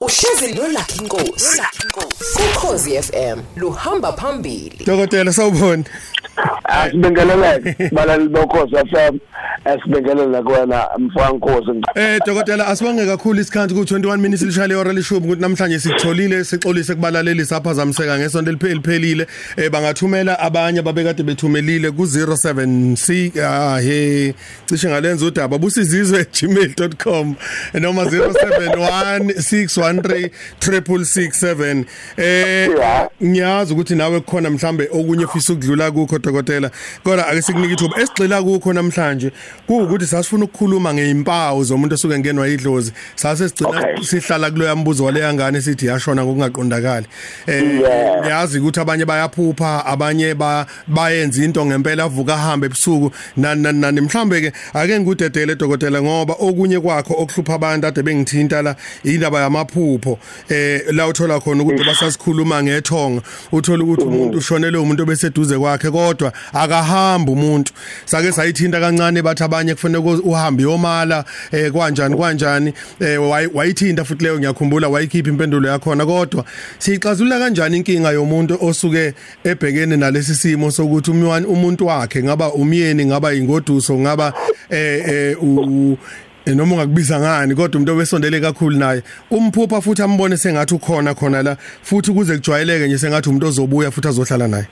uhlezi nolakhi inkosi ukhozi FM luhamba phambili. Dokotela sawubona. Asibingeleleke balali bokhozi FM asibingelele kuwena mfankosi Eh dokotela asibonge kakhulu isikhathi ku 21 minutes lishaya lehora lishumi ukuthi namhlanje sikutholile sixolise kubalaleli saphazamiseka ngesonto liphelile eh bangathumela abanye babekade bethumelile ku 07C ah he cishe ngalenza udaba. Busizizwe@gmail.com noma 0716136667 eh ngiyazi ukuthi nawe kukhona mhlambe okunye ufisa ukudlula kukho dokotela kodwa ake sikunike ithuba. Esigxila kukho namhlanje kuukuthi sasifuna ukukhuluma ngeimpawu zomuntu osuke ngenwa idlozi sase sigcina sihlala kuloya mbuzo wale yangane sithi yashona ngokungaqondakali. Eh yazi ukuthi abanye bayaphupha abanye ba bayenza into ngempela avuka ahambe ebusuku. Nani mhlambe ke ake ngikudedele dokotela ngoba okunye kwakho okuhlupha abantu ade bengithinta la indaba yamaphupho. Eh la uthola khona ukuthi basasikhuluma ngethonga uthola ukuthi umuntu ushonele umuntu obeseduze kwakhe kodwa akahamba umuntu. Sake sayithinta kancane bathi abanye kufanele uhambe yomala eh kanjani kanjani eh wayi- wayithinta futhi leyo ngiyakhumbula wayikhipha impendulo yakhona. Kodwa siyixazulula kanjani inkinga yomuntu osuke ebhekene nalesi simo sokuthi umyani umuntu wakhe ngaba umyeni ngaba ingoduso ngaba eh eh u eh, noma ungakubiza ngani kodwa umuntu obesondele kakhulu naye. Umphupha futhi ambone sengathi ukhona khona la futhi kuze kujwayeleke nje sengathi umuntu ozobuya futhi azohlala naye.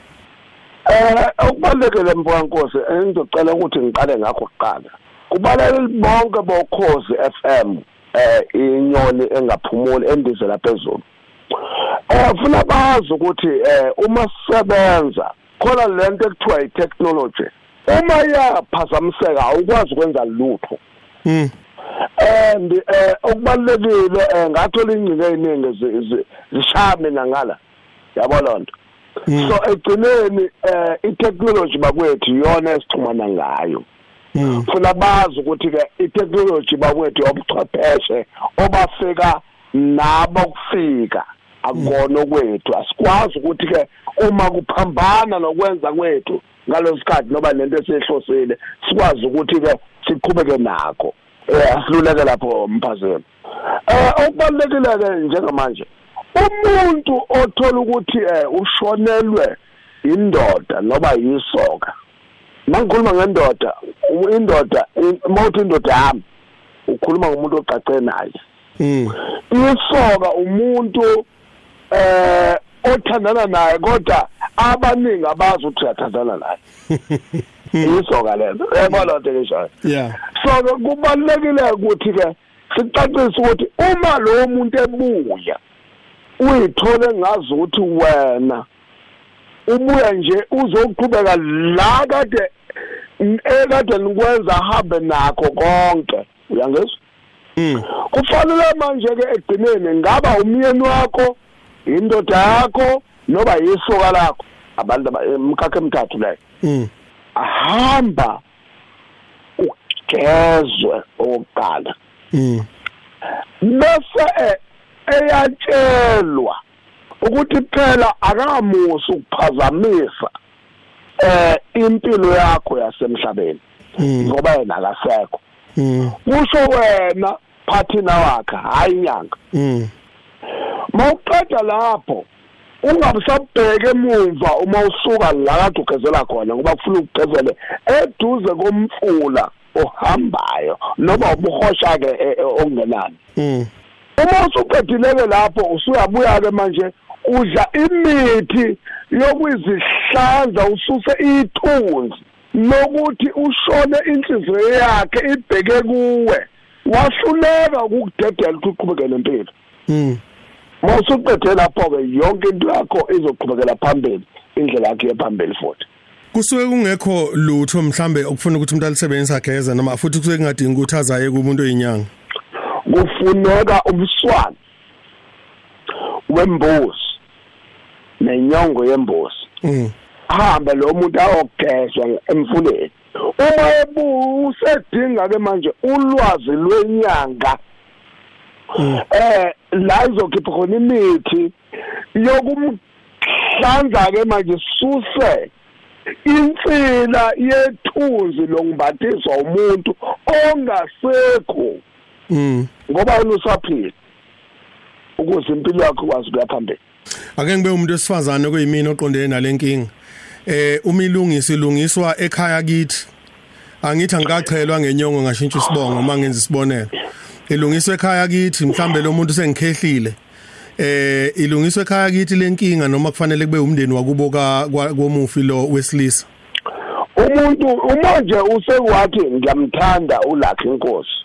Eh okubalekele mfankosi engizocela ukuthi ngiqale ngakho kuqala. Kubalekile bonke bokhozi FM eh inyoni engaphumuli endizela phezulu eh ufuna bazi ukuthi eh uma sisebenza khona lento ekuthiwa i-technology uma yaphazamiseka awukwazi ukwenza lutho. Mm and eh okubalekile eh ngathola ingcinga eziningi zi- zi- zishaya mina ngala. Yabo lonto so egcineni eh i-technology bakwethu iyona esixhumana ngayo. Mm. Funa bazi ukuthi ke i-technology bakwethu yobuchwepheshe obafika nabo kufika akukona okwethu asikwazi ukuthi ke uma kuphambana nokwenza kwethu ngalosikhathi noba lento esihlosile sikwazi ukuthi ke siqhubeke nakho. Eh asiluleke lapho mphazelo. Eh okubalekile ke njengamanje umuntu othola ukuthi eh ushonelwe indoda noba yisoka mangikhuluma ngendoda u- indoda mawuthi indoda yami ukhuluma ngomuntu oqace naye. Mm isoka umuntu eh othandana naye kodwa abaningi abazi ukuthi uyathandana naye. Isoka lezo yabona into leshayo yeah. So ke kubalekile ukuthi ke sicacise ukuthi uma lo muntu ebuya uyithole ngazi ukuthi wena ubuya nje uzoqhubeka la kade ekade nikwenza ahambe nakho konke. Uyangezwa mm kufanele manje ke egcineni ngaba umyeni wakho indoda yakho noba yisoka lakho abantu aba- emkhakha emithathu leyo mm ahamba ugezwe okokuqala. Mm bese eh, eyatshelwa ukuthi phela akamusi ukuphazamisa eh impilo yakho yasemhlabeni. Mm ngoba yena akasekho. Mm kusho wena partner wakhe hayi inyanga mm mawuqeda lapho ungabusabheke emuva uma usuka la kade ugezela khona ngoba kufuna ukugezele eduze komfula ohambayo noma ubuhosha ke eh, eh, okungenani. Uma usuqedileke lapho usuyabuya ke manje udla imithi yokuzihlanza ususe ithunzi lokuthi ushone inhliziyo yakhe ibheke kuwe. Wahluleka ukukudedela ukuthi uqhubeke nempilo. Mm mawusuqede lapho ke yonke into yakho izoqhubekela phambili indlela yakhe yephambili futhi. Kusuke kungekho lutho mhlambe okufuna ukuthi umuntu alisebenzise ageze noma futhi kusuke kungadingi ukuthi azaye kumuntu oyinyanga? Kufuneka umswane wembuzi nenyongo yembuzi. Mm. Ahambe lo muntu ayogezwa emfuleni. Uma ebu usedinga ke manje ulwazi lwenyanga eh la izokhipha khona imithi yokumhlanza ke manje suse insila yethunzi longibathiswa umuntu ongasekho. mm ngoba yena usaphila ukuze impilo yakho ikwazi ukuya phambili. Ake ngibe umuntu wesifazane kuyimina oqondene nalenkinga eh uma ilungisa ilungiswa ekhaya kithi. Angithi angikachelwa ngenyongo ngashintsha isibongo mangenza isibonelo. Ilungiswa ekhaya kithi mhlambe lo muntu sengikhehlile. Eh ilungiswa ekhaya kithi lenkinga noma kufanele kube umndeni wakubo ka komufi lo wesilisa? Umuntu umanje usekwathi ngiyamthanda ulakhe inkosi mm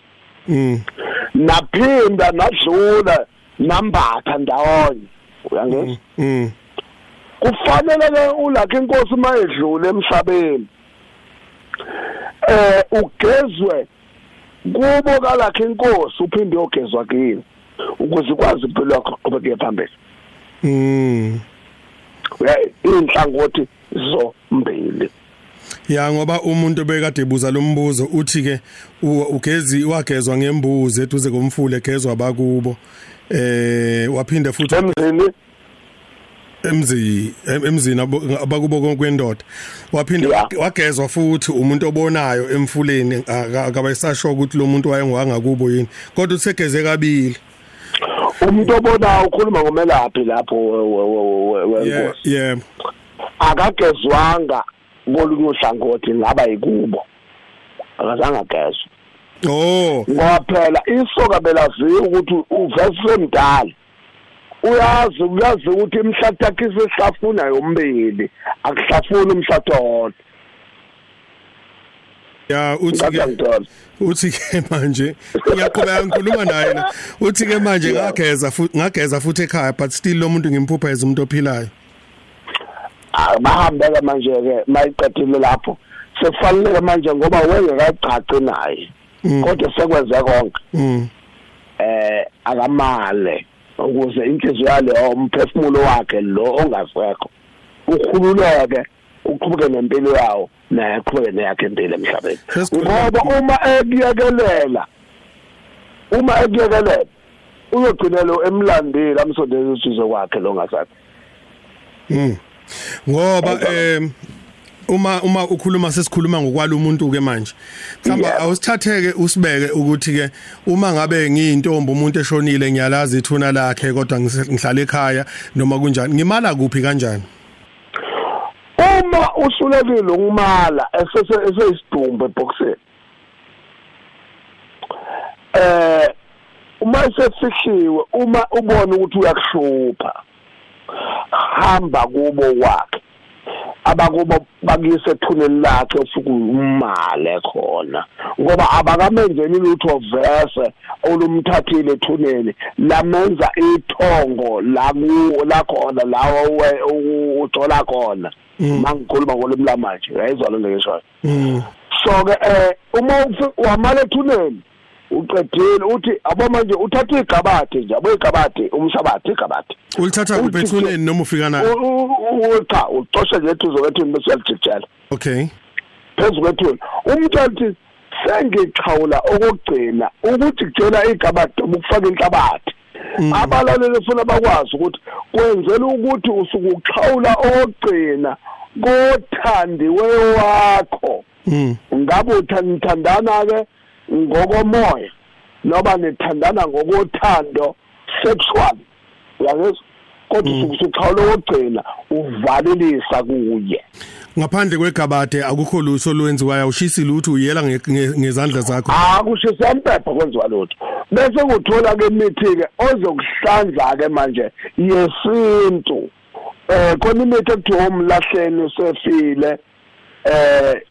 naphinda nadlula nambatha ndawonye. Uyangizwa mm. Kufanele ke ulakhe inkosi mayedlule emhlabeni. Eh ugezwe kubo kalakhe inkosi uphinde uyogezwa kini ukuze ukwazi impilo yakho qhubeke phambili. Mm. Inhlangothi zombili. Ya ngoba umuntu bekade ebuza lo mbuzo uthi ke ugezi wagezwa ngembuzi eduze komfule egezwa bakubo eh waphinda futhi emzini emzi emzini abakubo kwendoda waphinda Yeah. wagezwa futhi umuntu obonayo emfuleni akabayisasho ukuthi lo muntu wayengowangakubo yini kodwa usegeze kabili umuntu obonayo ukhuluma ngomelaphi lapho wenkosi yeah akagezwanga kolunye uhlangothi ngaba yikubo. Akazange agezwe. Oh. Ngoba phela isoka belaziwa ukuthi uvese mdala uyazi uyazi ukuthi imhlathi yakhe isihlafuna yombili. Akuhlafuni umhlathi owodwa. Ya uthi ke uthi ke manje ngiyaqhubeka ngikhuluma naye la. Uthi ke manje ngageza futhi ngageza futhi ekhaya but still lo muntu ngimphuphayiza umuntu ophilayo. Bahambe ke manje ke mayiqedile lapho. Sekufanele manje ngoba wengekacaci naye kodwa sekwenze konke. Mm. Eh akamale ukuze inhliziyo yale umphefumulo wakhe lo ongasekho ukhululeke uqhubeke nempilo yawo naye aqhubeke neyakhe impilo emhlabeni. Ngoba uma ekuyekelela uma ekuyekelela uyogcinela emlandile amsondeze usizo kwakhe lo ngasakho Mm. Ngoba em uma uma ukhuluma sesikhuluma ngokwalo umuntu ke manje. Mhlamba awusithatheke usibeke ukuthi ke uma ngabe ngiyintombi umuntu eshonile ngiyalazi ithuna lakhe kodwa ngihlala ekhaya noma kunjani ngimala kuphi kanjani? uma usulekile ngumala esese eseyisidumbu eboxini eh uma sefihliwe uma ubona ukuthi uyakuhlupha hamba kubo kwakhe abakubo bakuyise ethuneni lakhe osuke umale khona. Ngoba abakamenzeni lutho vese olumthathile ethuneni lamenza ithongo la ku- la khona lawo ujola khona. Mangikhuluma ngolimi lamanje uyayizwa lento ngishoyo Mm. so ke eh uma wamala ethuneni uqedile uthi abo manje uthatha igabade nje abo igabade umhlabathi igabade Ulithatha kuphi Uthi- ethuneni noma ufika u- cha ucoshe nje eduze kwethuni bese uyajikijela Okay. phezu kwethuni umthathi sengichawula okugcina ukuthi kujela igabade ukufaka inhlabathi. Abalaleli funa bakwazi ukuthi kwenzela ukuthi usuke uxhawula okugcina kothandiwe wakho Mm. ngabe uthandana ke ngokomoya noba nithandana ngokothando sexual. Uyangizwa kodwa usuke usuxhawula okugcina uvalelisa kuye. Ngaphandle kwegabade akukho lutho lwenziwayo ushisi lutho uyela nge- nge- ngezandla zakho. akushisa impepha kwenziwa lutho. Bese kuthola ke imithi ke ozokuhlanza ke manje yesintu. Eh khona imithi ekuthiwa umlahleni usefile. Eh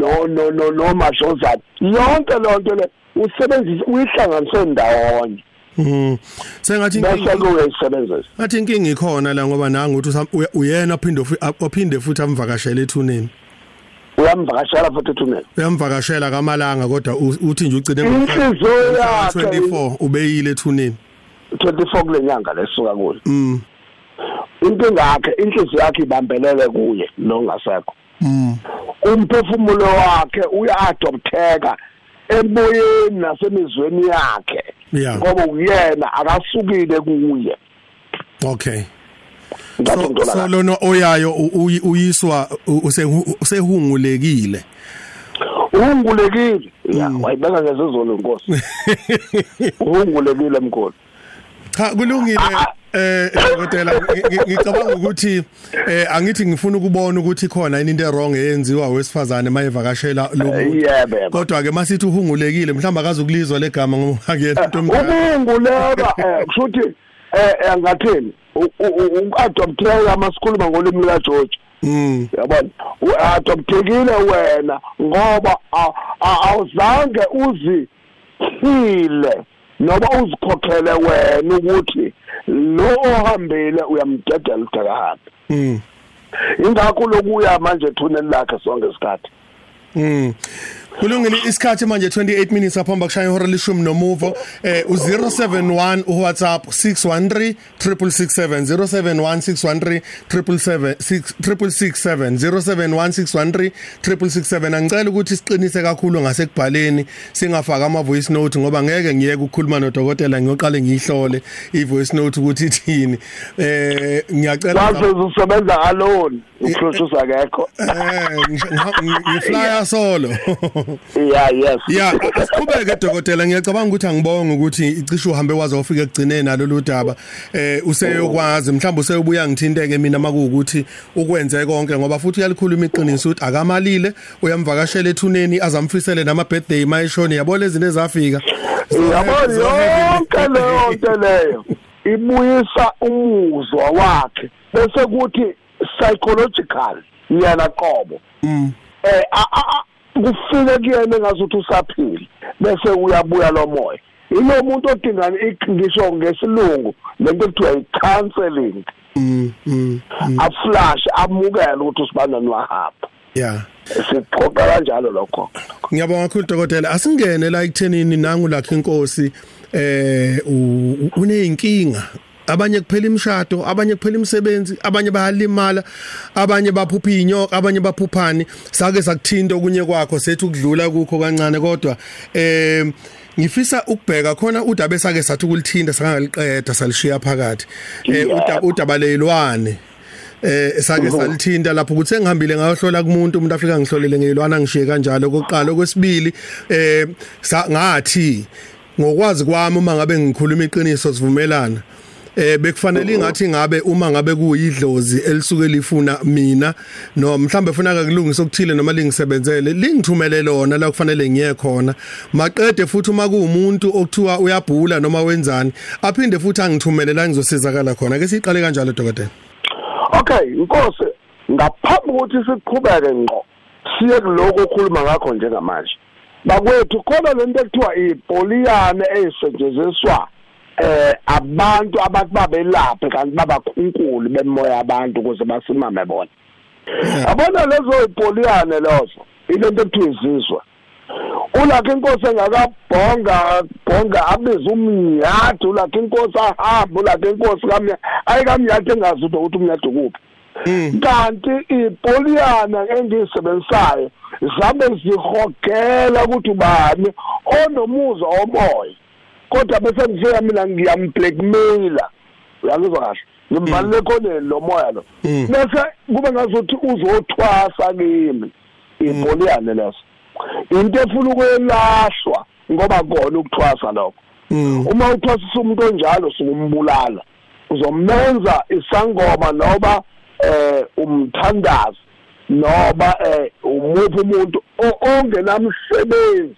no no no no mashozana yonke lonto le usebenzisa uyihlanganise ndawonye Mhm. Sengathi bese inkinga ke uyisebenzisa Athi inkinga ikhona la ngoba nanga uya- uyena uphinde uphinde futhi amvakashele ethuneni. uyamvakashela futhi ethuneni Uyamvakashela kamalanga kodwa uthi nje ugcine yakhe 24 ubeyile ethuneni. 24 kule nyanga lesuka kulo Mm. Inkinga yakhe inhliziyo yakhe ibambelele kuye lo ngasekho Mm. umphefumulo wakhe uya-adopteka emoyeni nasemizweni yakhe. Ngoba uyena akasukile kuye. Okay. So, so lona oyayo uyiswa usehungulekile. uhungulekile. Ya Mm. wayibeka ngezizolo inkosi uhungulekile mkhulu. Cha kulungile. Eh dokotela ngi- ngi- ngicabanga ukuthi eh angithi ngifuna ukubona ukuthi khona into wrong eyenziwa wesifazane mayevakashela lo muntu. yebo kodwa ke masithi uhungulekile mhlawumbe akazokulizwa legama ngoba akuyena into omdala. Ubunguleka eh kushuthi eh ngathini u-adopteka masikhuluma ngolimi likageorge mm. Yabona? U-adoptekile wena ngoba awuzange uzithile noma uzikhokhele wena ukuthi lo ohambile uyamdedela ukuthi akahambe mm. Ingakho lokuya manje ethuneni lakhe sonke isikhathi. Mm. Kulungile isikhathi manje 28 minutes aphamba kushaya ihora lishumi nomuvo. Eh u071 uWhatsApp 613 667 071 613 667 071 613 angicela ukuthi siqinise kakhulu ngasekubhaleni singafaka ama voice note ngoba ngeke ngiyeke ukukhuluma nodokotela ngiyoqale ngiyihlole i voice note ukuthi ithini. Eh ngiyacela manje usebenza alone. Ukuhloshisa akekho eh. Ngiflyer solo. Yeah yes. Ya, asiqhubeke dokotela ngiyacabanga ukuthi angibonge ukuthi icishe uhambe waze wafika ekugcineni nalolu daba. Eh useyokwazi mhlawumbe useyobuya ngithinteke mina makuukuthi ukwenze konke ngoba futhi uyalikhuluma iqiniso ukuthi akamalile uyamvakashela ethuneni azamfisele nama birthday mayishoni yabo lezi zinto ezafika yabo yonke leyo nto leyo ibuyisa umuzwa wakhe bese kuthi psychological yana qobo Mm. eh a- a- a- kufike kuyena engazuthi usaphila bese uyabuya lo moya ilo muntu odinga ngisho ngesilungu lento ekuthiwa i-counseling Mm. mm, aflash amukele ukuthi usibandani wahamba Yeah. siqoqa kanjalo lokho Ngiyabonga kakhulu dokotela asingene la ekuthenini nangu lakhe inkosi eh uneyinkinga abanye kuphela imshado abanye kuphela imisebenzi abanye bayalimala abanye baphupha inyoka abanye baphuphani sake sakuthinta okunye kwakho sethu ukudlula kukho kancane kodwa eh ngifisa ukubheka khona udaba esake sathi ukulithinta sangaliqeda salishiya phakathi. Eh udaba leyilwane eh sake salithinta lapho ukuthi engihambile ngayohlola kumuntu umuntu afika ngihlolele ngeyilwana ngishiye kanjalo. Kokuqala okwesibili eh ngathi ngokwazi kwami uma ngabe ngikhuluma iqiniso sivumelana eh bekufanele ingathi ngabe uma ngabe kuyidlozi elisuke lifuna mina no mhlambe funeka kulungisa okuthile noma lingisebenzele lingithumele lona la kufanele ngiye khona. Maqede futhi uma kuumuntu okuthiwa uyabhula noma wenzani aphinde futhi angithumele la ngizosizakala khona. Ke siqale kanjalo dokotela. Okay inkosi ngaphambi kokuthi siqhubeke ngqo siye kuloko okhuluma ngakho njengamanje. Bakwethu khona lento ekuthiwa ipoliyane ezisetshenziswa eh abantu abathi babelaphe kanti babakhunkuli bemoya abantu ukuze basimame bona. Abona lezo ipoliyane lezo ilento ekuthiwa izizwe. Ulakhe inkosi engakabhonga bhonga abize umnyadi ulakhe inkosi ahamba ulakhe inkosi ayikamnyadi engazi ukuthi umnyadi kuphi kanti ipoliyana engiyisebenzisayo zabe zihogela ukuthi ubani onomuzwa womoya kodwa bese ngifika mina ngiyamblackmaila. Uyangizwa kahle? Ngimbalele ekhoneni lo moya lo. Bese kube ngazuthi uzothwasa kimi. Ipoliyane leso. Into efuna ukuyelahlwa ngoba kona ukuthwasa lokho. Uma uthwasisa umuntu onjalo sukumbulala uzomenza isangoma noba eh umthandazi noba eh umuphi umuntu ongenamsebenzi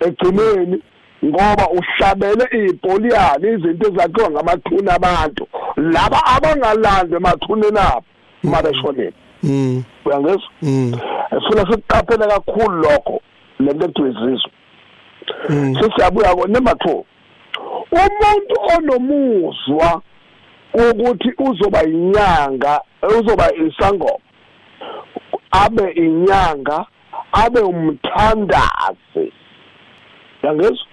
egcineni ngoba uhlabele ipoliyani izinto ezakhiwa ngamathuna abantu. Laba abangalandwe emathuneni abo uma beshonile mm. Uyangizwa? Mm. Sifuna sikuqaphele kakhulu lokho lento ekuthiwa izizwe. Sesiyabuya ko number 2 umuntu onomuzwa ukuthi uzoba inyanga uzoba isangoma abe inyanga abe umthandazi. Yangizwa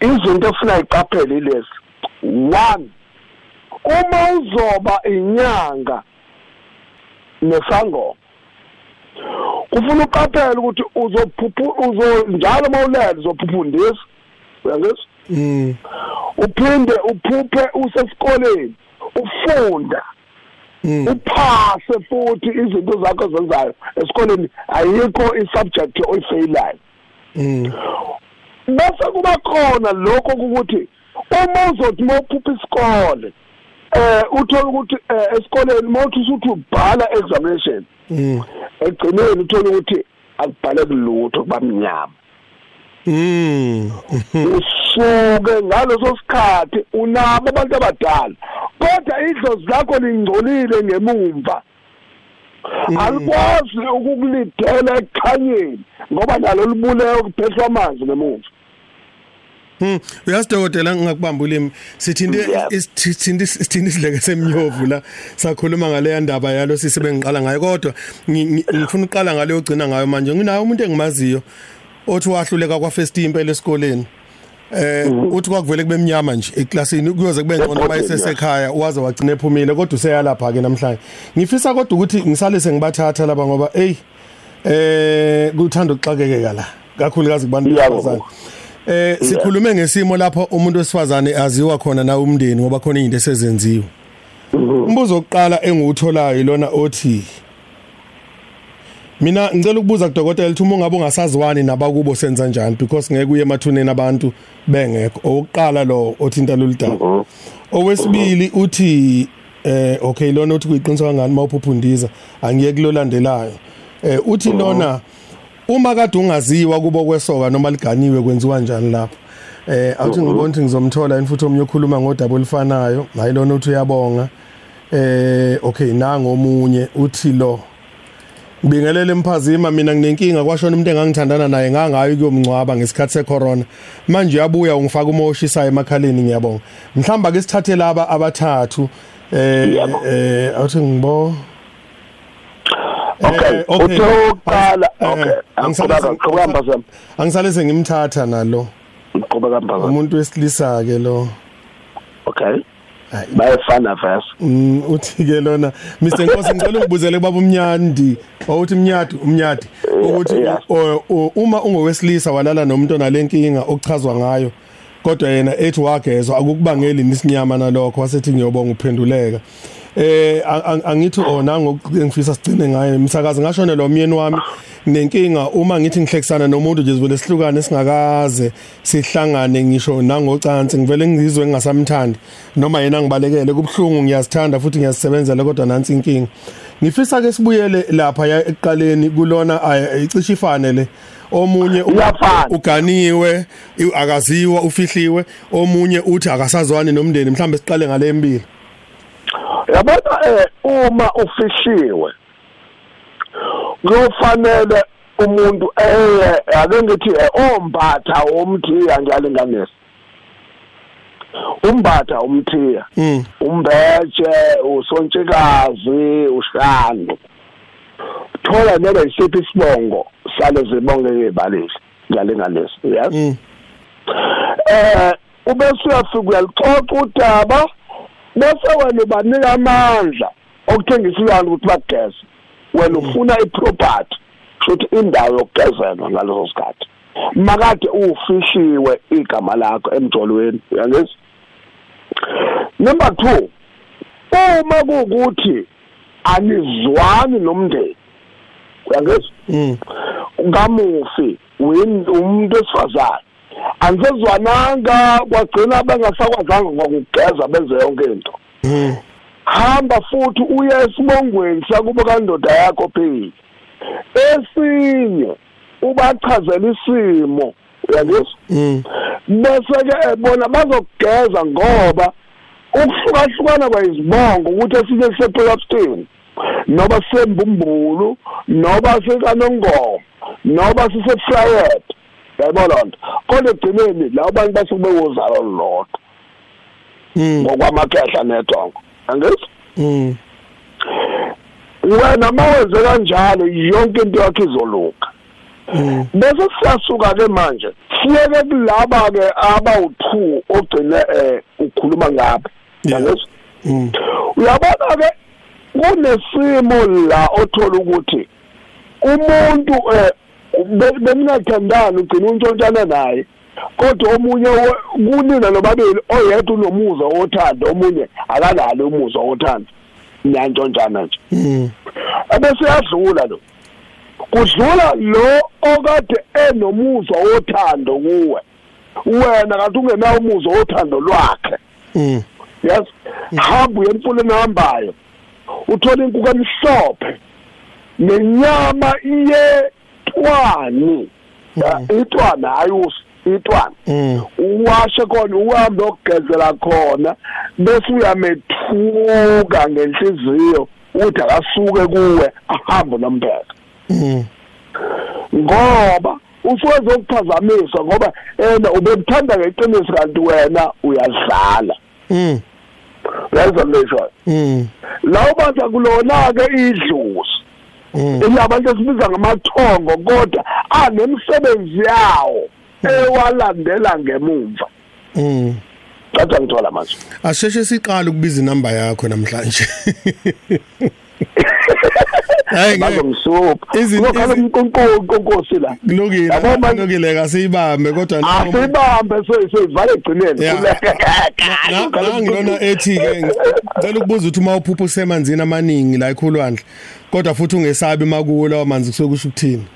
izinto efuna iqaphele ilezi one uma uzoba inyanga nesangoma kufuna uqaphele ukuthi uzophuphu uzo njalo mawulele uzophuphundisa. Uyangizwa? Mm. Uphinde uphuphe usesikoleni ufunda. Uphase futhi izinto zakho zenzayo esikoleni ayikho isubject oyifailayo mm. Bese kuba khona lokho ukuthi uma uzothi mawuphupha isikole eh uthola ukuthi eh, esikoleni mawuthi usuthi ubhala examination Mm. egcineni uthola ukuthi akubhaleki lutho kubamnyama Mm. usuke ngaleso sikhathi unabo abantu abadala kodwa idlozi lakho lingcolile ngemumva alikwazi ukukulidela ekukhanyeni ngoba nalo libuleka ukuphehlwa amanzi ngemumva Hmm uyazi dokotela ngingakubamba ulimi. Sithinde Yeah. sithinde sithinde isidleke semnyovu la. Sakhuluma ngale ndaba yalo sisibe ngiqala ngayo. Kodwa ngi- ngi- ngifuna uqala ngale ogcina ngayo manje. Nginayo umuntu engimaziyo othi wahluleka kwa first impela esikoleni. Eh uthi kwakuvele kube mnyama nje eklasini kuyoze kube ngcono esesekhaya waze wagcina ephumile kodwa useyalapha ke namhlanje. Ngifisa kodwa ukuthi ngisale sengibathatha laba ngoba hey eh kuthanda ukuxakekeka la kakhulukazi kubantu Yebo. Eh sikhulume ngesimo lapho umuntu wesifazane aziwa khona na umndeni ngoba khona izinto esezenziwe. Umbuzo wokuqala engiwutholayo ilona othi Mina ngicela ukubuza kudokotela ukuthi uma ungabe ungasaziwani nabakubo senza njani because ngeke uye emathuneni abantu bengekho. Owokuqala lo othinta loludaba. Owesibili uthi eh okay lona uthi kuyiqiniso kangani mawuphuphundiza angiye kulolandelayo. Eh uthi lona uma kade ungaziwa kubo kwesoka noma liganiwe kwenziwa njani lapho? Eh awuthi ngibona ukuthi ngizomthola yini futhi omnye okhuluma ngodaba olufanayo hayi lona uthi uyabonga. Eh okay nanga omunye uthi lo. Ngibingelele emphazima mina nginenkinga kwashona umuntu engangithandana naye ngangayo kuyomncwaba ngesikhathi secorona. Manje uyabuya ungifaka umoshisayo emakhaleni ngiyabonga. Mhlamba ke sithathe laba abathathu. Eh Yebo. eh awuthi ngibo okay Eh, okay. uthokala. Eh, okay angisale angqhubeka seng- qhubeka mbazam angisale sengimthatha nalo. Qhubeka mbazam umuntu wesilisa ke lo. Okay. Bayefana vese Mm, uthi ke lona Mr Nkosi ngicela ungibuzele kubaba umnyandi. Awuthi umnyadi umnyadi. Ukuthi uma ungowesilisa walala nomuntu onalenkinga okuchazwa ngayo kodwa yena ethi wagezwa akukubangeli nisinyama nalokho wasethi ngiyobonga uphenduleka eh ang- ang- angithi ona ngokufisa sigcine ngayo umsakazi ngashone lo myeni wami nenkinga uma ngithi ngihlekisana nomuntu nje sivele sihlukane singakaze sihlangane ngisho nangocansi ngivele ngizwe ngingasamthandi noma yena ngibalekele. Kubhlungu ngiyazithanda futhi ngiyazisebenzela kodwa nansi inkinga. Ngifisa ke sibuyele lapha ya ekuqaleni kulona ay- icishe ifane le. Omunye uganiwe akaziwa ufihliwe. Omunye uthi akasazwani nomndeni mhlambe siqale ngale mbili. Yabona eh uma ufishiwe kuyofanele umuntu eye ake ngithi eh, ombatha umthiya ngiyalinganisa. Umbatha umthiya mm umbetshe usontshikazi ushando thola nebe isiphi isibongo sale zibonge ezibalile ngiyalinganisa yes mm eh ubese uyafika uyalixoxa udaba bese wena ubanika amandla okuthengisa ilwana ukuthi bageze. Wena ufuna iproperty shothi indawo yokugezelwa ngaleso sikhathi. Makade ufishiwe igama lakho emjolweni uyangizwa? Number 2 uma kuukuthi anizwani nomndeni uyangizwa? Mm. Win- umuntu esifazane anisezwananga kwagcina bengasakwazanga ngokugeza benze yonke into. Mm. Hamba futhi uye esibongweni sakubo kandoda yakho pheli esinye ubachazela isimo uyangizwa? Mm. Bese ke bona bazokugeza ngoba ukuhlukahlukana kwayizibongo ukuthi esinye sisepolastini noba sisembumbulu noba sikanongoma noba sisefryet yayibona nto. Kodwa egcineni labo bantu basuke bewuzalo lodwa mm ngokwamakehla nedongo angizwa mm wena mawenze kanjalo yonke into yakho izoluka. Mm bese siyasuka ke manje siyeke kulaba ke abawu2 ogcine eh ukhuluma ngapha Yeah. yangizwa mm uyabona ke kunesimo la othola ukuthi umuntu eh be- beningathandani ugcina untshontshana naye. Kodwa omunye kunina nobabili oyedwa unomuzwa wothando omunye akanalo umuzwa wothando. Niyantshontshana nje. Mm. Ebese yadlula lo. Kudlula lo okade enomuzwa wothando kuwe. Wena kanti ungenawo umuzo wothando lwakhe. Mm. Yes? Hamba uye emfuleni ahambayo. Uthola inkukhu emhlophe. Nenyama yetwani Ya, itwana hayi itwana. Mm. Uwashe khona uhambe okugezela khona bese uyamethuka ngenhliziyo uthi akasuke kuwe ahambe nompheka mm. Ngoba usuke zokuphazamisa ngoba ena ubekuthanda ngeqiniso kanti wena uyadlala. Mm. Lesho mm. Lawo baza kulona ke idlozi. Mm. Ilabantu esibiza ngamathongo kodwa anemsebenzi yawo ewalandela ngemumva mm. Caca ngithola manje. Asheshe siqala ukubiza inamba yakho namhlanje. hayi uzokhala izi- umnkonkosi la. Kulungile kulungile kasiyibambe kodwa asibambe sivale egcineni Ya. Na- nangilona ethi ke ngicela ukubuza ukuthi uma uphupha usemanzini amaningi la ekhulwandle kodwa futhi ungesabi makuwo lawo manzi kusuke kusho ukuthini?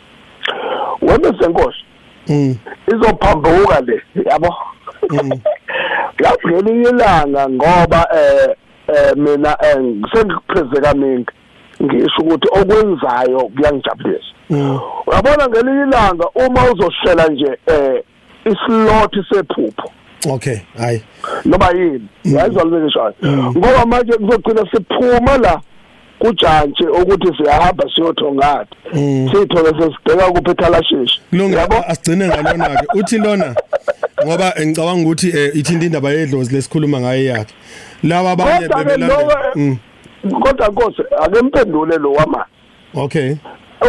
Wena senkosi. Mm. Izophambuka le yabo. Yazi ngelinye ilanga ngoba eh eh mina eh, sengikupheze kaningi. Ngisho ukuthi okwenzayo kuyangijabulisa. Mm. Uyabona ngelinye ilanga uma uzohlela nje eh isilothi sephupho. Okay hayi noma yini? Uyayizwa lesho ngoba manje kuzogcina siphuma la. Kujantshi ukuthi siyahamba siyothongada Mm. sithole sesideka kuphi ethalashishi kulungile yabo? asigcine ngalona ke uthi lona ngoba ngicabanga ukuthi eh, ithinta indaba yedlozi lesikhuluma ngayo yakhe. Laba abanye bebelanda mm. kodwa nkosi ake mpendule lo wama. Okay.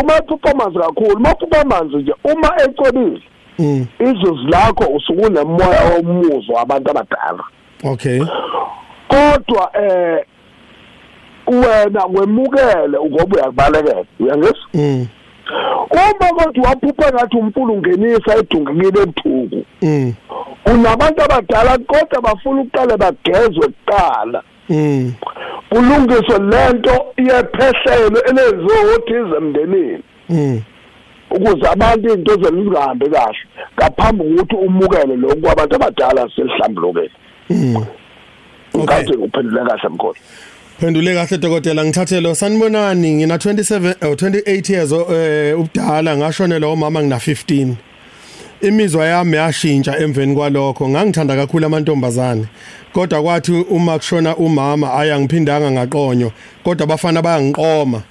Uma ephupha amanzi kakhulu. Uma uphupha amanzi nje uma ecwebile mm. izuzu lakho usuke unemoya womuzo wabantu abadala. Okay. Kodwa eh wena wemukele ngoba uyakubalekela uyangizwa? Mm. Uma kodwa waphupha ngathi umfulu ungenisa edungekile ebuthuku mm. Unabantu abadala kodwa bafuna ukuqala bagezwe kuqala. Mm. Kulungiswe lento yephehlelo elenziwe othize emndenini. Mm. Ukuze abantu izinto zenu zingahambi kahle ngaphambi kokuthi umukele lokhu kwabantu abadala selihlambulukile mm. Ngathi uphendule kahle mkhona Phendule kahle dokotela. Ngithathelo sanibonani ngina 27 oh, 28 years eh ubudala. Ngashonela umama ngina 15 imizwa yami yashintsha emveni kwalokho. Ngangithanda kakhulu amantombazane. Kodwa kwathi uma kushona umama ayangiphindanga ngaqonyo. Kodwa abafana bayangiqoma.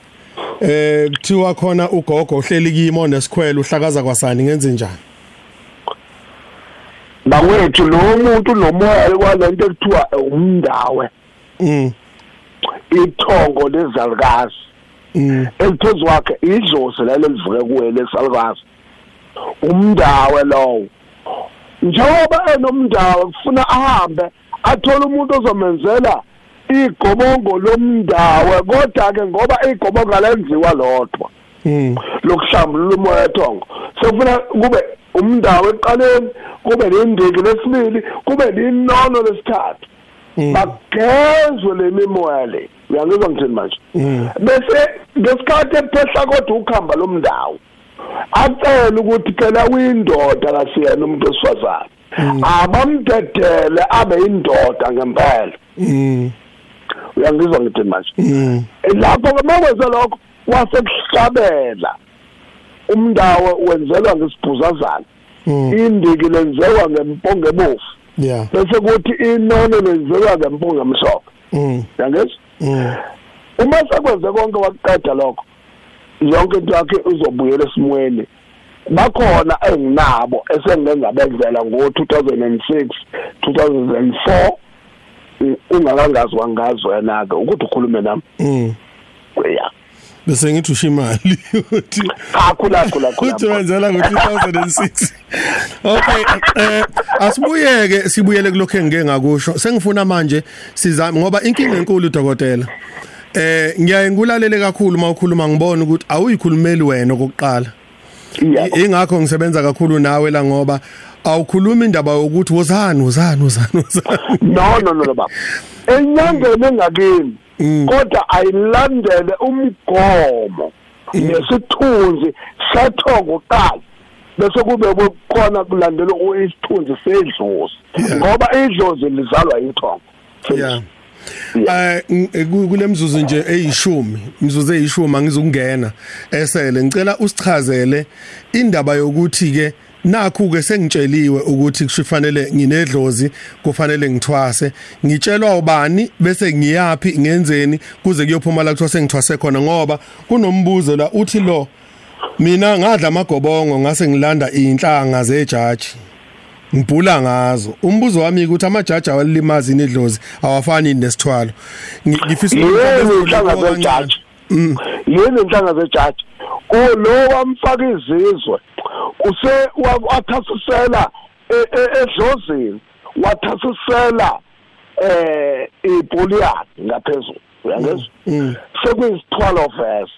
Eh kuthiwa khona ugogo uhleli kimi onesikhwele uhlakaza kwasani? Ngenze njani? Bawethu lo muntu nomoya kwalento ekuthiwa umndawe. Mm. Ithongo lezalukazi mm. Eliphezu kwakhe idlozi lelo livuke kuwe lesalukazi umndawe lowo. Njengoba enomndawe kufuna ahambe athole umuntu ozomenzela igobongo lomndawe. Kodwa ke ngoba igobongo alenziwa lodwa mm. lokuhlambulula umoya ethongo sekufuna kube umndawo eqaleni kube nendiki lesibili kube linono lesithathu. Mm. bagezwe le mimoya le. Uyangizwa ngithini manje? Mm. bese ngesikhathi ephehla kodwa ukuhamba lomndawo acela ukuthi phela uyindoda kasiyena umuntu wesifazane. Abamdedele abe indoda ngempela. Mm. Uyangizwa ngithini manje? Mm. Lapho ke makwenze lokho wasekuhlabela. Umndawo wenzelwa ngesibhuzazana. Mm. Indiki lenziwa ngempongo ebovu yeah. Bese kuthi inono lenziwa ngempongo emhlophe. Mm. Yangizwa mm uma sekwenze konke wakuqeda lokho yonke into yakhe uzobuyela esimweni. Bakhona enginabo esengengabenzela ngo-2006 2004 ungakangazi wangazi wena ke ukuthi ukhulume nami. Mm. Ya bese ngithi usho imali uthi akhula khula. Uthi khula wenzela ngo-2006 okay eh asibuyeke sibuyele kulokho engike ngakusho. Sengifuna manje sizame ngoba inkinga enkulu dokotela. Eh ngiyaye ngulalele kakhulu uma ukhuluma ngibona ukuthi awuyikhulumeli wena okokuqala. Ingakho ngisebenza kakhulu nawe la ngoba awukhuluma indaba yokuthi wozani wozani wozani no no no baba. Enyangeni engakini kodwa ayilandele umgomo nesithunzi sethongo qala bese kube khona kulandela isithunzi sedlozi. Ngoba idlozi lizalwa ithongo yeah. Eh kulemzuzu nje eyishumi imzuzu eyishumi angizukungena esele ngicela usichazele indaba yokuthi ke nakhu ke sengitsheliwe ukuthi kufanele nginedlozi kufanele ngithwase. Ngitshelwa ubani bese ngiyapi ngenzeni kuze kuyophuma la kuthiwa sengithwase khona ngoba kunombuzo la uthi lo mina ngadla amagobongo ngase ngilanda inhlanga zejaji. Ngibhula ngazo. Umbuzo wami ukuthi amajaji awalimazi inedlozi awafani nesithwalo. Ngifisa yini inhlanga zejaji? Yini inhlanga zejaji? Lo wamfaka izizwe. Use wathasisela edlozini wathasisela eh ipoliyani ngaphezulu uyangezwa? Sekuyisithwalo verse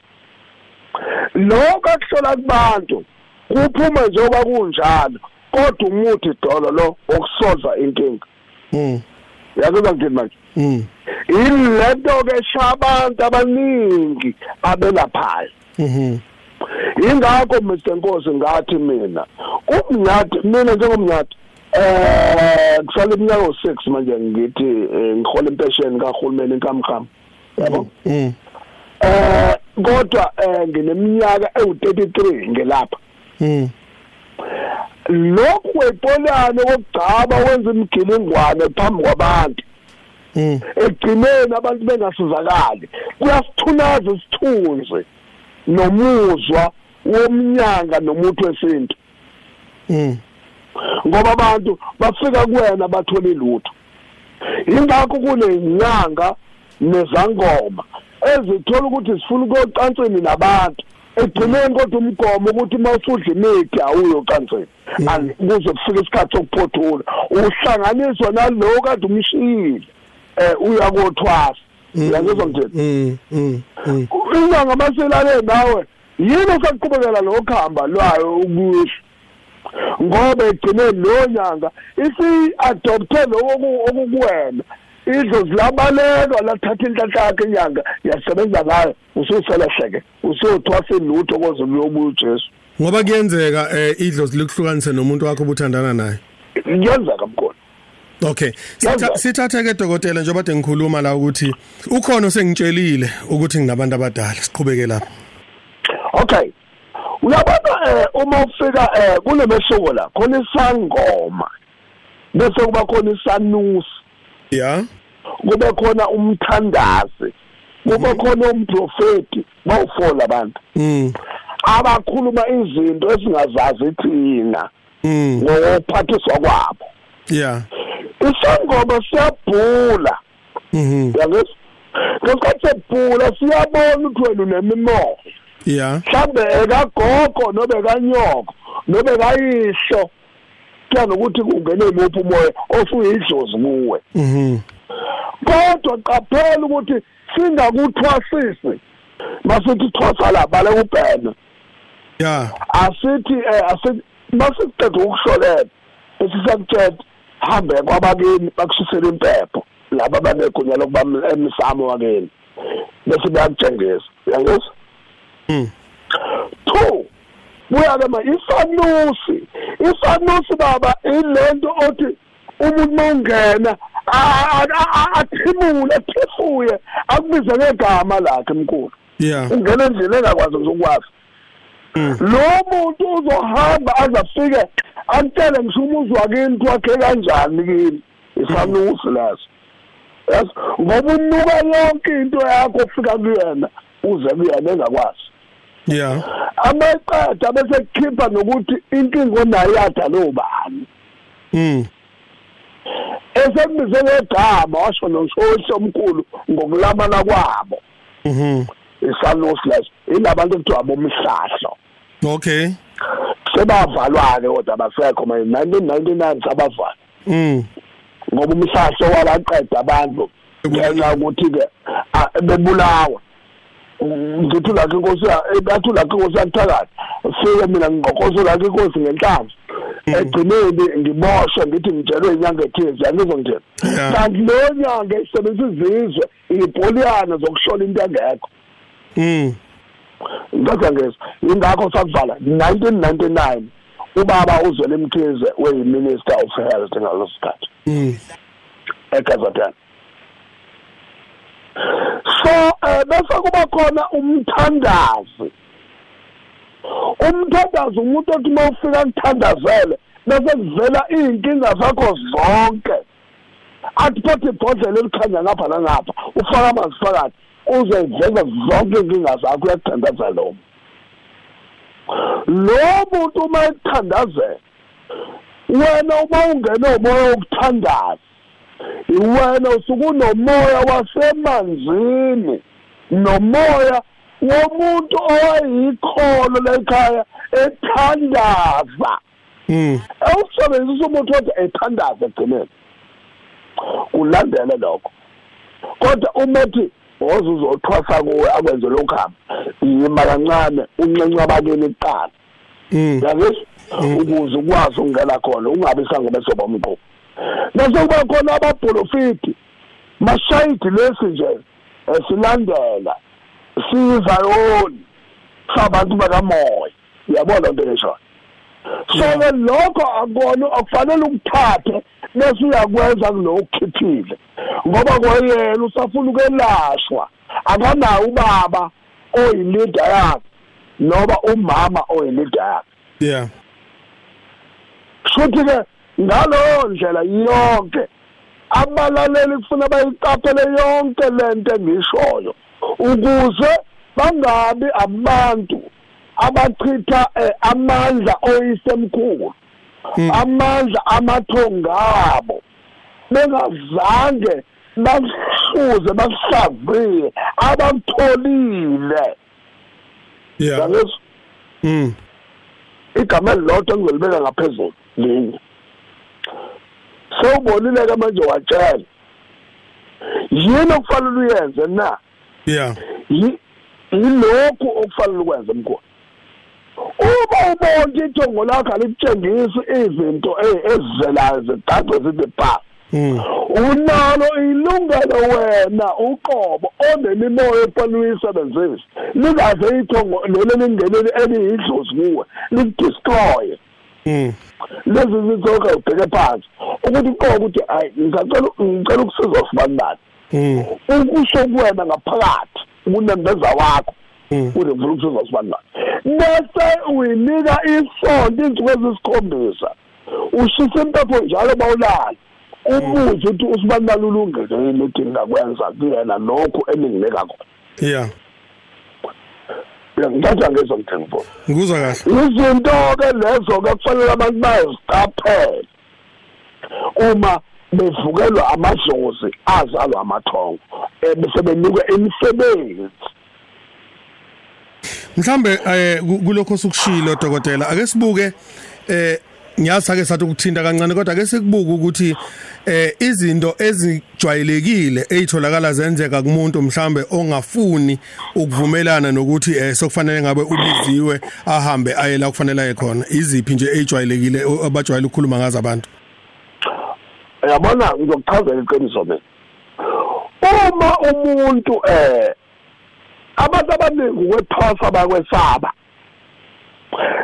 lokho akuhlola kubantu kuphuma njengoba kunjalo kodwa umuthi dolo lo okusolva inkinga. Mm. Yakuba ngini manje? Mm. Ilento ke shabantu abaningi abelaphayo? Mhm ingakho Mr Nkosi ngathi mina umnyati mina njengomnyati eh kusale iminyaka u6 manje ngithi ngihola impesheni kahulumeni inkamkham yabo? Mm. Eh kodwa ngineminyaka ewu33 ngelapha. Mm. Lokhu wepoliana kokugcaba wenza imigilingwane phambi kwabantu. Mm. Egcineni abantu bengasizakali. Kuyasithunaza isithunzi nomuzwa womnyanga nomuntu wesintu. Mm. Ngoba abantu bafika kuwena bathola ilutho. Ingakho kunenyanga nezangoma ezithola ukuthi sifuna ukuyocansini nabantu. Egcineni kodwa umgomo ukuthi mawusudla imithi awuyocansini kuze kufike isikhathi sokuphothula. Uhlanganiswa nalo kade umshiyile eh uya kothwasa uyangizwa ngithini mm mm inyanga maselale nawe. Yini osaqhubekela lokhamba lwayo ukusho? Ngoba egcineni lo nyanga isi-adopte lokho okukuwena. Idlozi labaleka lathatha inhlanhla yakhe inyanga yasebenza ngayo. Ususelehleke usuyothwasa ilutho koze luyobuya ujesu ngoba kuyenzeka eh idlozi likuhlukanise nomuntu wakho obuthandana naye? Kuyenzeka mkhona Okay. Sithathe ke dokotela njengoba de ngikhuluma la ukuthi ukhona osengitshelile ukuthi nginabantu abadala. Siqhubeke lapha. Okay. Uyabona eh uma ufika eh kunemehluko la khona isangoma bese kuba khona isanusi. Yeah kube khona umthandazi kube khona umprofeti bawufola abantu. Mm. Abakhuluma izinto esingazazi thina mm. ngokuphathiswa kwabo. Yeah isangoma siyabhula. Mhm. Yangesi ngesikhathi sebhula siyabona ukuthi wena unemimoya. Yeah mhlambe ekagogo nobe kanyoko nobe kayihlo kuya nokuthi kungene imuphi umoya osuyidlozi kuwe. Mhm. Kodwa qaphela ukuthi singakuthwasisi masithi thwasa lapha la kubhena yeah asithi eh, asithi masiqeda ukuhlolela esisakutshela hambe kwabakini bakushisela impepho laba banegunya lokuba emsamo wakini. Bese bayakutshengisa uyangizwa mm two buya-ke ma isanusi isanusi baba ilento othi umuntu mawungena athimule athifuye akubize ngegama lakhe mkhulu. Yeah. Ungena endlini engakwazi ukwazi lo muntu uzohamba aze afike akutshele ngisho umuzi wakini kwakhe kanjani kini? Isanusi laso yes? Ngoba unuka yonke into yakho ofika kuyena uze kuyena engakwazi. Yeah. Ameqeda bese kukhipha nokuthi inkingo onayo yadala ubani mm. Esekubize ngegama washo noshohlo omkhulu ngokulamana kwabo. Mhm isanusi leso ilabantu ekuthiwa abomhlahlo okay. Sebavalwa-ke kodwa abasekho manje. 1999 sabavala mm. Ngoba umhlahlo walaqeda abantu ngenxa yokuthi-ke ah, bebulawa. Ngithi ulakho inkosi bathi ulakho inkosi yakuthakathi fike mina ngiqoqoza ulakho inkosi ngenhlanzi egcineni ngiboshwe ngithi ngitshelwe inyanga ethize yangizwa ngithena Yeah. kanti leyo nyanga isebenzisa izizwe ipoliyana zokuhlola into engekho. Mm. Ngizwa ngezwa ingakho sakuvala. 1999 ubaba uzwele mkhize weyiminister of health ngalosikhathi Mm. eKZN so eh bese kuba khona umthandazi. Umthandazi umuntu othi mawufika kuthandazele bese kuvela izinkinga zakho zonke. Athi phathe ibhodlela elikhanya ngapha nangapha ufaka amanzi phakathi. Uzeveza zonke inkinga zakho uyakuthandazela lo lo muntu uma ekuthandazela wena uma ungene umoya wokuthandaza iwena usuke unomoya wasemanzini nomoya womuntu owayikholo lekhaya ethandaza. Mm. awusebenzisa umuntu othi ethandaza egcineni kulandele lokho. Kodwa umethi woze uzothwasa kuwe akwenze lokhu hamba. Yima kancane uncenca abakini kuqala. Mm. yabizwa ukuze ukwazi ukungena khona ungabi sangobe sobomqhubu bese kuba khona ababholofiti mashayidi lesi nje esilandela sizayoni sabantu bakamoya. Uyabona into eshoyo so ke lokho akona akufanele ukuthathe bese uyakwenza kulokukhiphile ngoba kwayena usafuna ukwelashwa. Akanawo ubaba oyilida yakhe noma umama oyilida yakhe. Yeah. futhi ke ngaloyo ndlela yonke abalaleli kufuna bayiqaphele yonke lento engishoyo ukuze bangabi abantu abachitha eh, amandla oyisemkhulu. Amandla amathongabo bengazange basihluze basihlaziye abakutholile Yeah. Mm. igama elilodwa engizolibeka ngaphezulu linye. Sewubonile ke manje watshela. Yini okufanele uyenze na? Yeah. Yi- yilokhu okufanele ukwenze mkhulu uma ubona ithongo lakho alikutshengisi izinto ezizelayo zidace zithi ba Mm. unalo ilungelo wena uqobo onemimoya efanele uyisebenzise lingaze ithongo lelo lingeneli eliyidlozi kuwe likudestroye Mm. lezi zizokho ubheke phansi ukuthi uqobo ukuthi hayi ngisacela ngicela ukusiza sibanibani Mm. ukusho kuwena ngaphakathi kunembeza wakho Mm. ukusiza sibanibani bese uyinika isonto izinsuku ezisikhombisa ushisa impepho njalo bawulala ubuze ukuthi usibanibani ulungele yini ukuthi ngingakwenza kuyena lokhu eninginika khona Yeah. ngithatha ngezo mthengifoni Ngikuzwa kahle. izinto-ke lezo-ke kufanele abantu baziqaphele. Uma bevukelwa amadlozi azalwa amathongo um bese benikwe imisebenzi. Mhlambe eh ku- kulokho sokushilo dokotela ake sibuke eh ngiyazi ake sathi ukuthinta kancane kodwa ake sikubuke ukuthi eh izinto ezijwayelekile ezitholakala zenzeka kumuntu mhlambe ongafuni ukuvumelana nokuthi eh sokufanele ngabe ubiziwe ahambe aye la kufanele aye khona. Iziphi nje ezijwayelekile abajwayele ukukhuluma ngazo abantu? Yabona ngizokuchazela iqiniso mina. Uma umuntu eh abantu abaningi kwethwasa bakwesaba.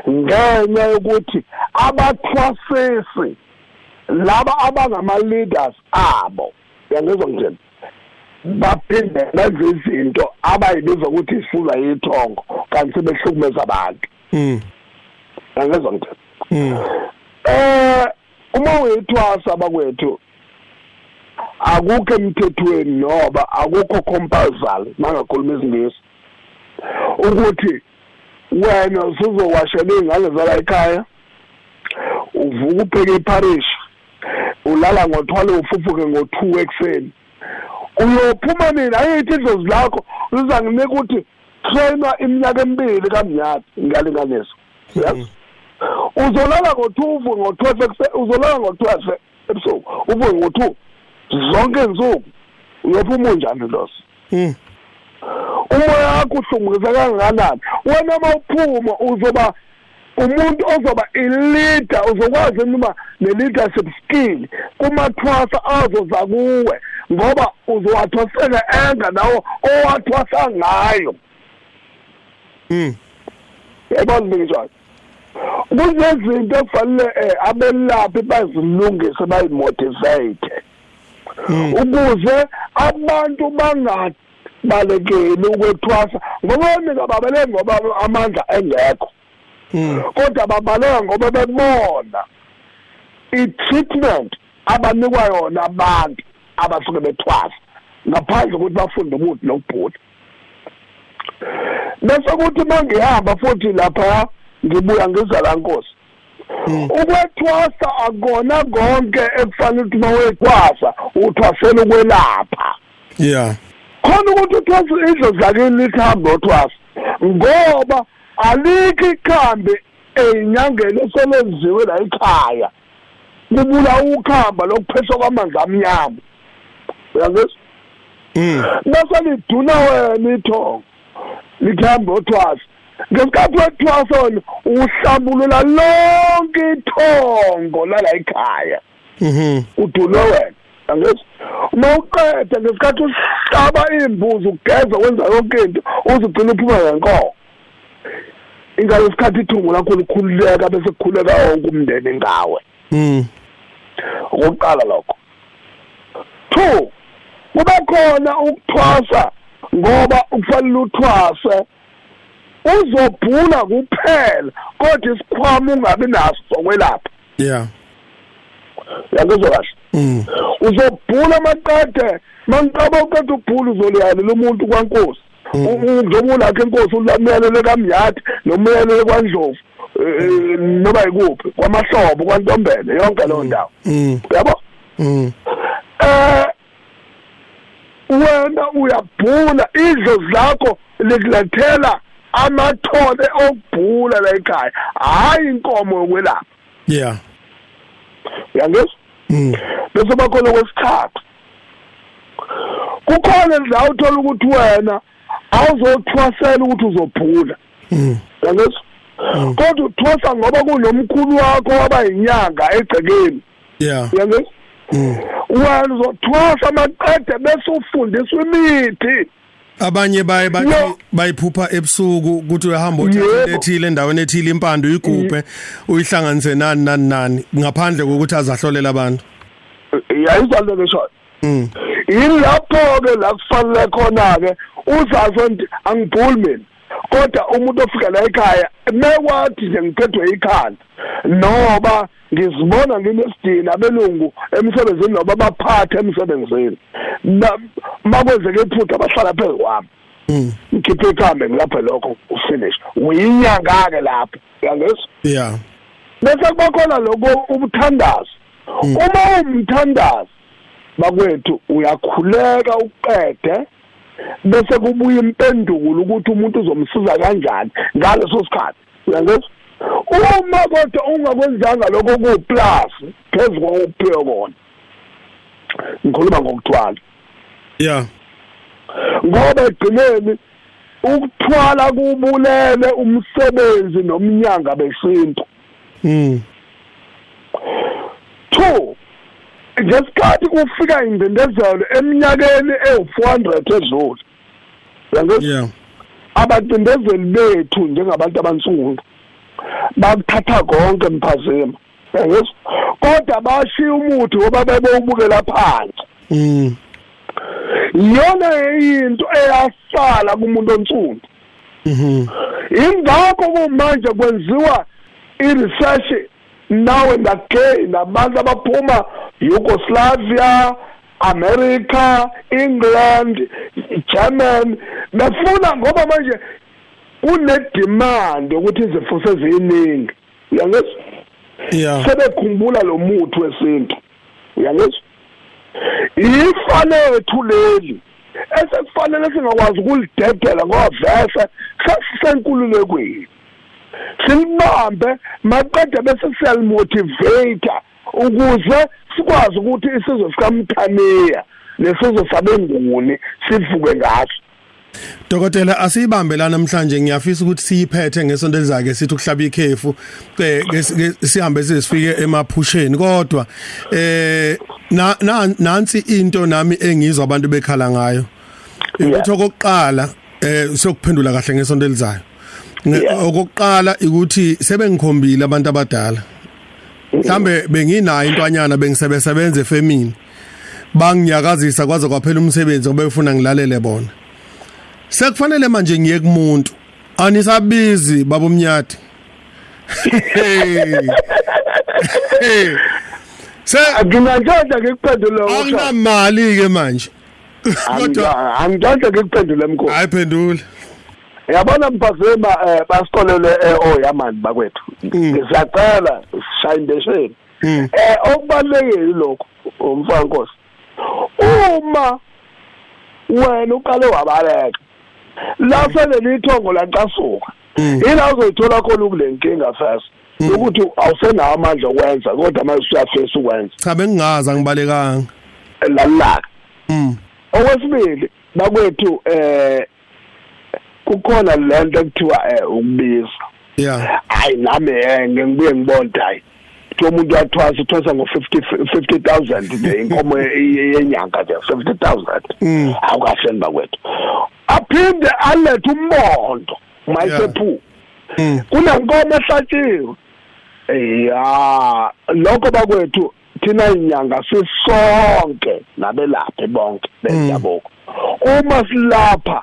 Ngenxa yokuthi abathwasisi laba abangama-leaders abo yangizwa njena baphinde benze izinto abayibiza ukuthi isifulwa yithongo kanti sebehlukumeza abantu. Mm yangizwa njena mm eh uma uyithwasa bakwethu akukho emthethweni noba akukho compulsory mangakhuluma isingisi ukuthi wena usuzowashela iy'ngane zala ekhaya uvuka upheke iparish ulala ngo-twelve ufufuke ngo-two ekuseni. Uyophuma nini? Ayithi idlozi lakho lizanginika ukuthi trainwa iminyaka emibili kamnyaka ngiyalinganisa. Yazi? Uzolala ngo-two uvuke ngo-twelve uzolala ngo-twelve ebusuku uvuke ngo-two. Zonke izinsuku uyophuma unjani loso? Mm umoya wakho uhlunguzeka kangakanani wena uma uphuma uzoba umuntu ozoba ileader uzokwazi noma ne-leadership skill kumathwasa azoza kuwe ngoba uzowathwasela enga nawo owathwasa ngayo. Mm enginjalo kunezinto ekufanele eh, abelaphi bazilungise bayimotivate ukuze abantu bangabalekeli ukwethwasa ngoba nika babaleki ngoba amandla engekho. Kodwa babaleka ngoba bebona i-treatment abanikwa yona abantu abasuke bethwasa ngaphandle kokuthi bafunde ubuthi nokubhula bese kuthi mangihamba futhi lapha ngibuya ngizala nkosi. Ukwethwasa akona konke ekufanele ukuthi mawethwasa uthwasela ukwelapha. Yeah. Khona ukuthi uthwasa idlo zakini likhambe othwasa ngoba alikho ikhambi eyinyangeni eselenziwe la ekhaya. Kubula ukhamba lokuphethwa kwamanzi amnyama. Uyangizwa mm. Bese liduna wena ithongo. Likhambe othwasa ngesikhathi wethwasa wena uhlambulula lonke ithongo lala ekhaya. Mhm. Udulwe wena. Angizwa uma uqeda ngesikhathi uhlaba imbuzi ugeza wenza yonke into uzigcina uphuma ngenkomo. Ingalesikhathi ithungu lakho likhululeka bese kukhuleka wonke umndeni ngawe? Mm okokuqala lokho. Two kuba khona ukuthwasa ngoba kufanele uthwase uzobhula kuphela kodwa isikhwama ungabi naso sokwelapha. Yeah. Yakuzwa kahle. Mm. Uzobhula maqede mangiqaba uqeda ukubhula uzoliyalela umuntu kwaNkosi. Njengoba ulakho enkosi ulamuyelele kamyati nomuyelele kwaNdlovu eh, noma yikuphi kwamahlobo kwantombele yonke leyo ndawo. Mm. Yabo mm. Eh wena uyabhula idlo zakho likulethela amathole okubhula la ekhaya. Hayi inkomo yokwelapha. Yeah. Uyangizwa? Mm. Bese bakhona kwesithathu kukhona la uthola ukuthi wena awuzothwasela ukuthi uzobhula mm. Uyangizwa? Kodwa uthwasa ngoba kunomkhulu wakho waba yinyanga egcekeni. Yeah. Uyangizwa? Mm. Wena uzothwasa maqede bese ufundiswa imithi. Abanye baye bayiphupha ebusuku ukuthi uyahamba into ethile endaweni ethile impando uyigubhe uyihlanganise nani nani nani ngaphandle kokuthi azahlolela abantu. Yayizwa le ngisho mm. Yilapho ke la kufanele khona ke uzazo angibhuli mina kodwa umuntu ofika la ekhaya mekwathi nje ngiphethwe ikhanda noba ngizibona nginesidina abelungu emsebenzini noba baphathe emsebenzini. Makwenzeke iphutha abahlala phezu kwami. Mm. Ngikhiphe ikhambe ngilaphe lokho ufinish uyinyanga-ke lapho uyangizwa? Yeah. Bese kuba khona lokho ubuthandazo uma umthandazo bakwethu uyakhuleka uqede bese kubuya impendulo ukuthi umuntu uzomsiza kanjani ngaleso sikhathi. Uyangizwa? Uma kodwa ungakwenzanga lokho kuplus phezu kokuphiwe kona ngikhuluma ngokuthwala. Yeah ngoba egcineni ukuthwala kubulele umsebenzi nomnyanga besintu. Mm two ngesikhathi kufika indendezelo eminyakeni ewu-400 edlule yeah. Abacindezeli bethu njengabantu abansundu bakuthatha konke mphazima yangizwa kodwa bashiya umuthi ngoba bebewubukela phansi. Mm. Iyona into eyasala kumuntu onsundu. Mhm ingakho kumanje kwenziwa i-research now and again abantu abaphuma Yugoslavia America England German. Befuna ngoba manje kunedemand ukuthi izifo seziningi uyangizwa? Yeah. Sebekhumbula lo muthi wesintu. Uyangizwa? Ifa lethu leli esekufanele singakwazi ukulidedela ngoba vese sasisenkululekweni silibambe maqede bese siyalimotivate ukuze sikwazi ukuthi isizwe sikamthaniya nesizwe sabenguni sivuke ngaso. Dokotela asiyibambela namhlanje ngiyafisa ukuthi siyiphethe ngesonto elizake sithi ukuhlaba ikhefu ke- sihambe sesifike emaphusheni. Kodwa eh na na- nansi into nami engizwa abantu bekhala ngayo. Ukuthi okokuqala eh sokuphendula kahle ngesonto elizayo. Okokuqala ukuthi sebengikhombile abantu abadala. Mhlambe benginayo intwanyana bengisebenza efemini. Banginyakazisa kwaze kwaphela umsebenzi ngoba befuna ngilalele bona. Sekufanele manje ngiye kumuntu. Anisabizi babomnyati. Se Nginantshontsha ngikuphendule ukuthi awunamali ke manje. Kodwa angitshontsha ngikuphendule mkhulu. hayi phendula Yabona mphazema eh basikolele oyamani bakwethu. Ngisacela shayindesheni. Mm. Eh okubalekile lokho umfankosi. Uma wena uqale wabaleka la sele lithongo laqasuka. Ila uzoyithola khona ukulenkinga first. ukuthi awusenawo amandla okwenza kodwa manje usuyafisa ukwenza cha bengingazi angibalekanga lalilaka mm okwesibili bakwethu eh kukhona lento ekuthiwa eh ukubiza. Yeah. Hayi nami eh ngibuye ngibone hayi. Kuthiwa umuntu wathwasa uthwasa ngo-50 50000 nje inkomo ye- yenyanga nje 50000 Mm. awukahleni bakwethu aphinde alethe umondo mayisephu mm. Kunenkomo ehlatshiwe. Ya lokho bakwethu thina inyanga sisonke nabelaphi bonke bendabuko. Uma silapha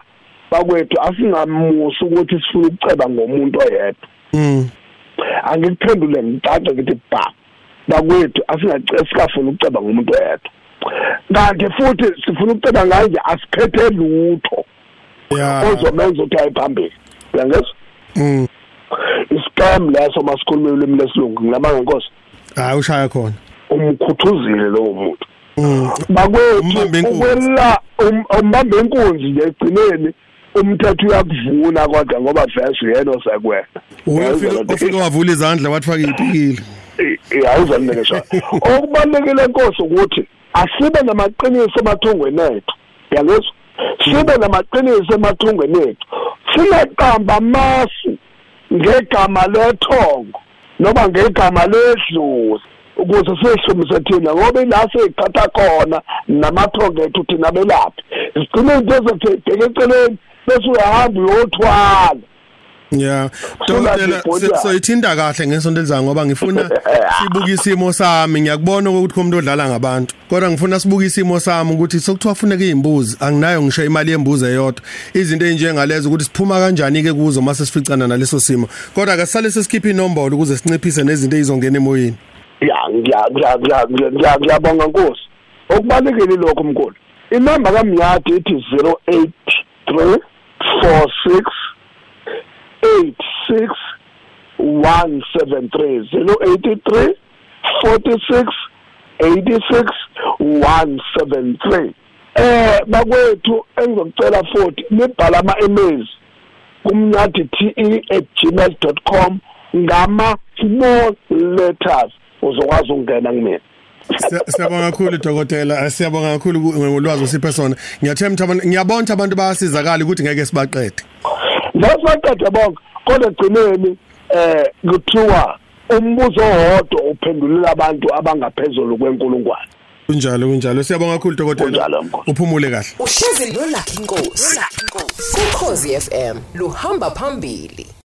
bakwethu asingamusi ukuthi sifuna ukuceba ngomuntu oyedwa. Mm. Angikuphendule ngicace ngithi ba bakwethu asingasikafuni ukuceba ngomuntu oyedwa. Kanti futhi sifuna ukuceba nganje asiphethe lutho. Ozomenza ukuthi aye phambili. Uyangezwa mm. Iscam leso masikhuluma ulimi lesilungu ngilabanga nkosi hayi ushaya khona. Umkhuthuzile lowo muntu. Mm. Bakwethu ukwela um- umbambe inkunzi nje egcineni umthetho uyakuvuna kodwa ngoba vese uyena osekwena. Uyofika ufika wavula izandla wathfaka ipikile awuzanike shona okubalulekile nkosi ukuthi asibe namaqiniso emathungweni ethu. Yangezwa sibe namaqiniso emathungweni ethu. Singaqamba amasu ngegama lethongo noma ngegama ledlozi ukuze sihlumise thina ngoba ila seyithatha khona namathongo ethu thina belaphi. Sigcine into ezethebheke eceleni. Bese uyahamba uyothwala yeah dokotela zibhoda. so ithinta kahle ngesonto elizayo ngoba ngifuna sibuke isimo sami. Ngiyakubona ukuthi kumuntu odlala ngabantu. Kodwa ngifuna sibuke isimo sami ukuthi sokuthiwa funeka izimbuzi anginayo ngisho imali yembuzi eyodwa. Izinto ezinjengalezo ukuthi siphuma kanjani ke kuzo mase sificana naleso simo. Kodwa ke sisale sesikhipha inombolo ukuze sinciphise nezinto ezizongena emoyeni. Ya ngiya- ngiya- ngiya- ngiya- ngiya- ngiyabonga nkosi. Okubalulekile lokho mkhulu inamba kamnyadi ithi 083 46 86 173 083 46 86 173 eh bakwethu engizokucela futhi nibhala ama-emails kumnyadi te@gmail.com ngama small letters. Uzokwazi ukungena kumina siyabonga kakhulu dokotela. Siyabonga kakhulu ku- ngolwazi osiphe sona. Ngiyathemba ngiyabona abantu bayasizakala ukuthi ngeke sibaqede. Zasaqede bonke kodwa egcineni eh kuthiwa umbuzo owodwa uphendulela abantu abangaphezulu kwenkulungwane. Kunjalo kunjalo. Siyabonga kakhulu dokotela. Uphumule kahle. Uhlezi nolakhi inkosi ukhozi FM luhamba phambili.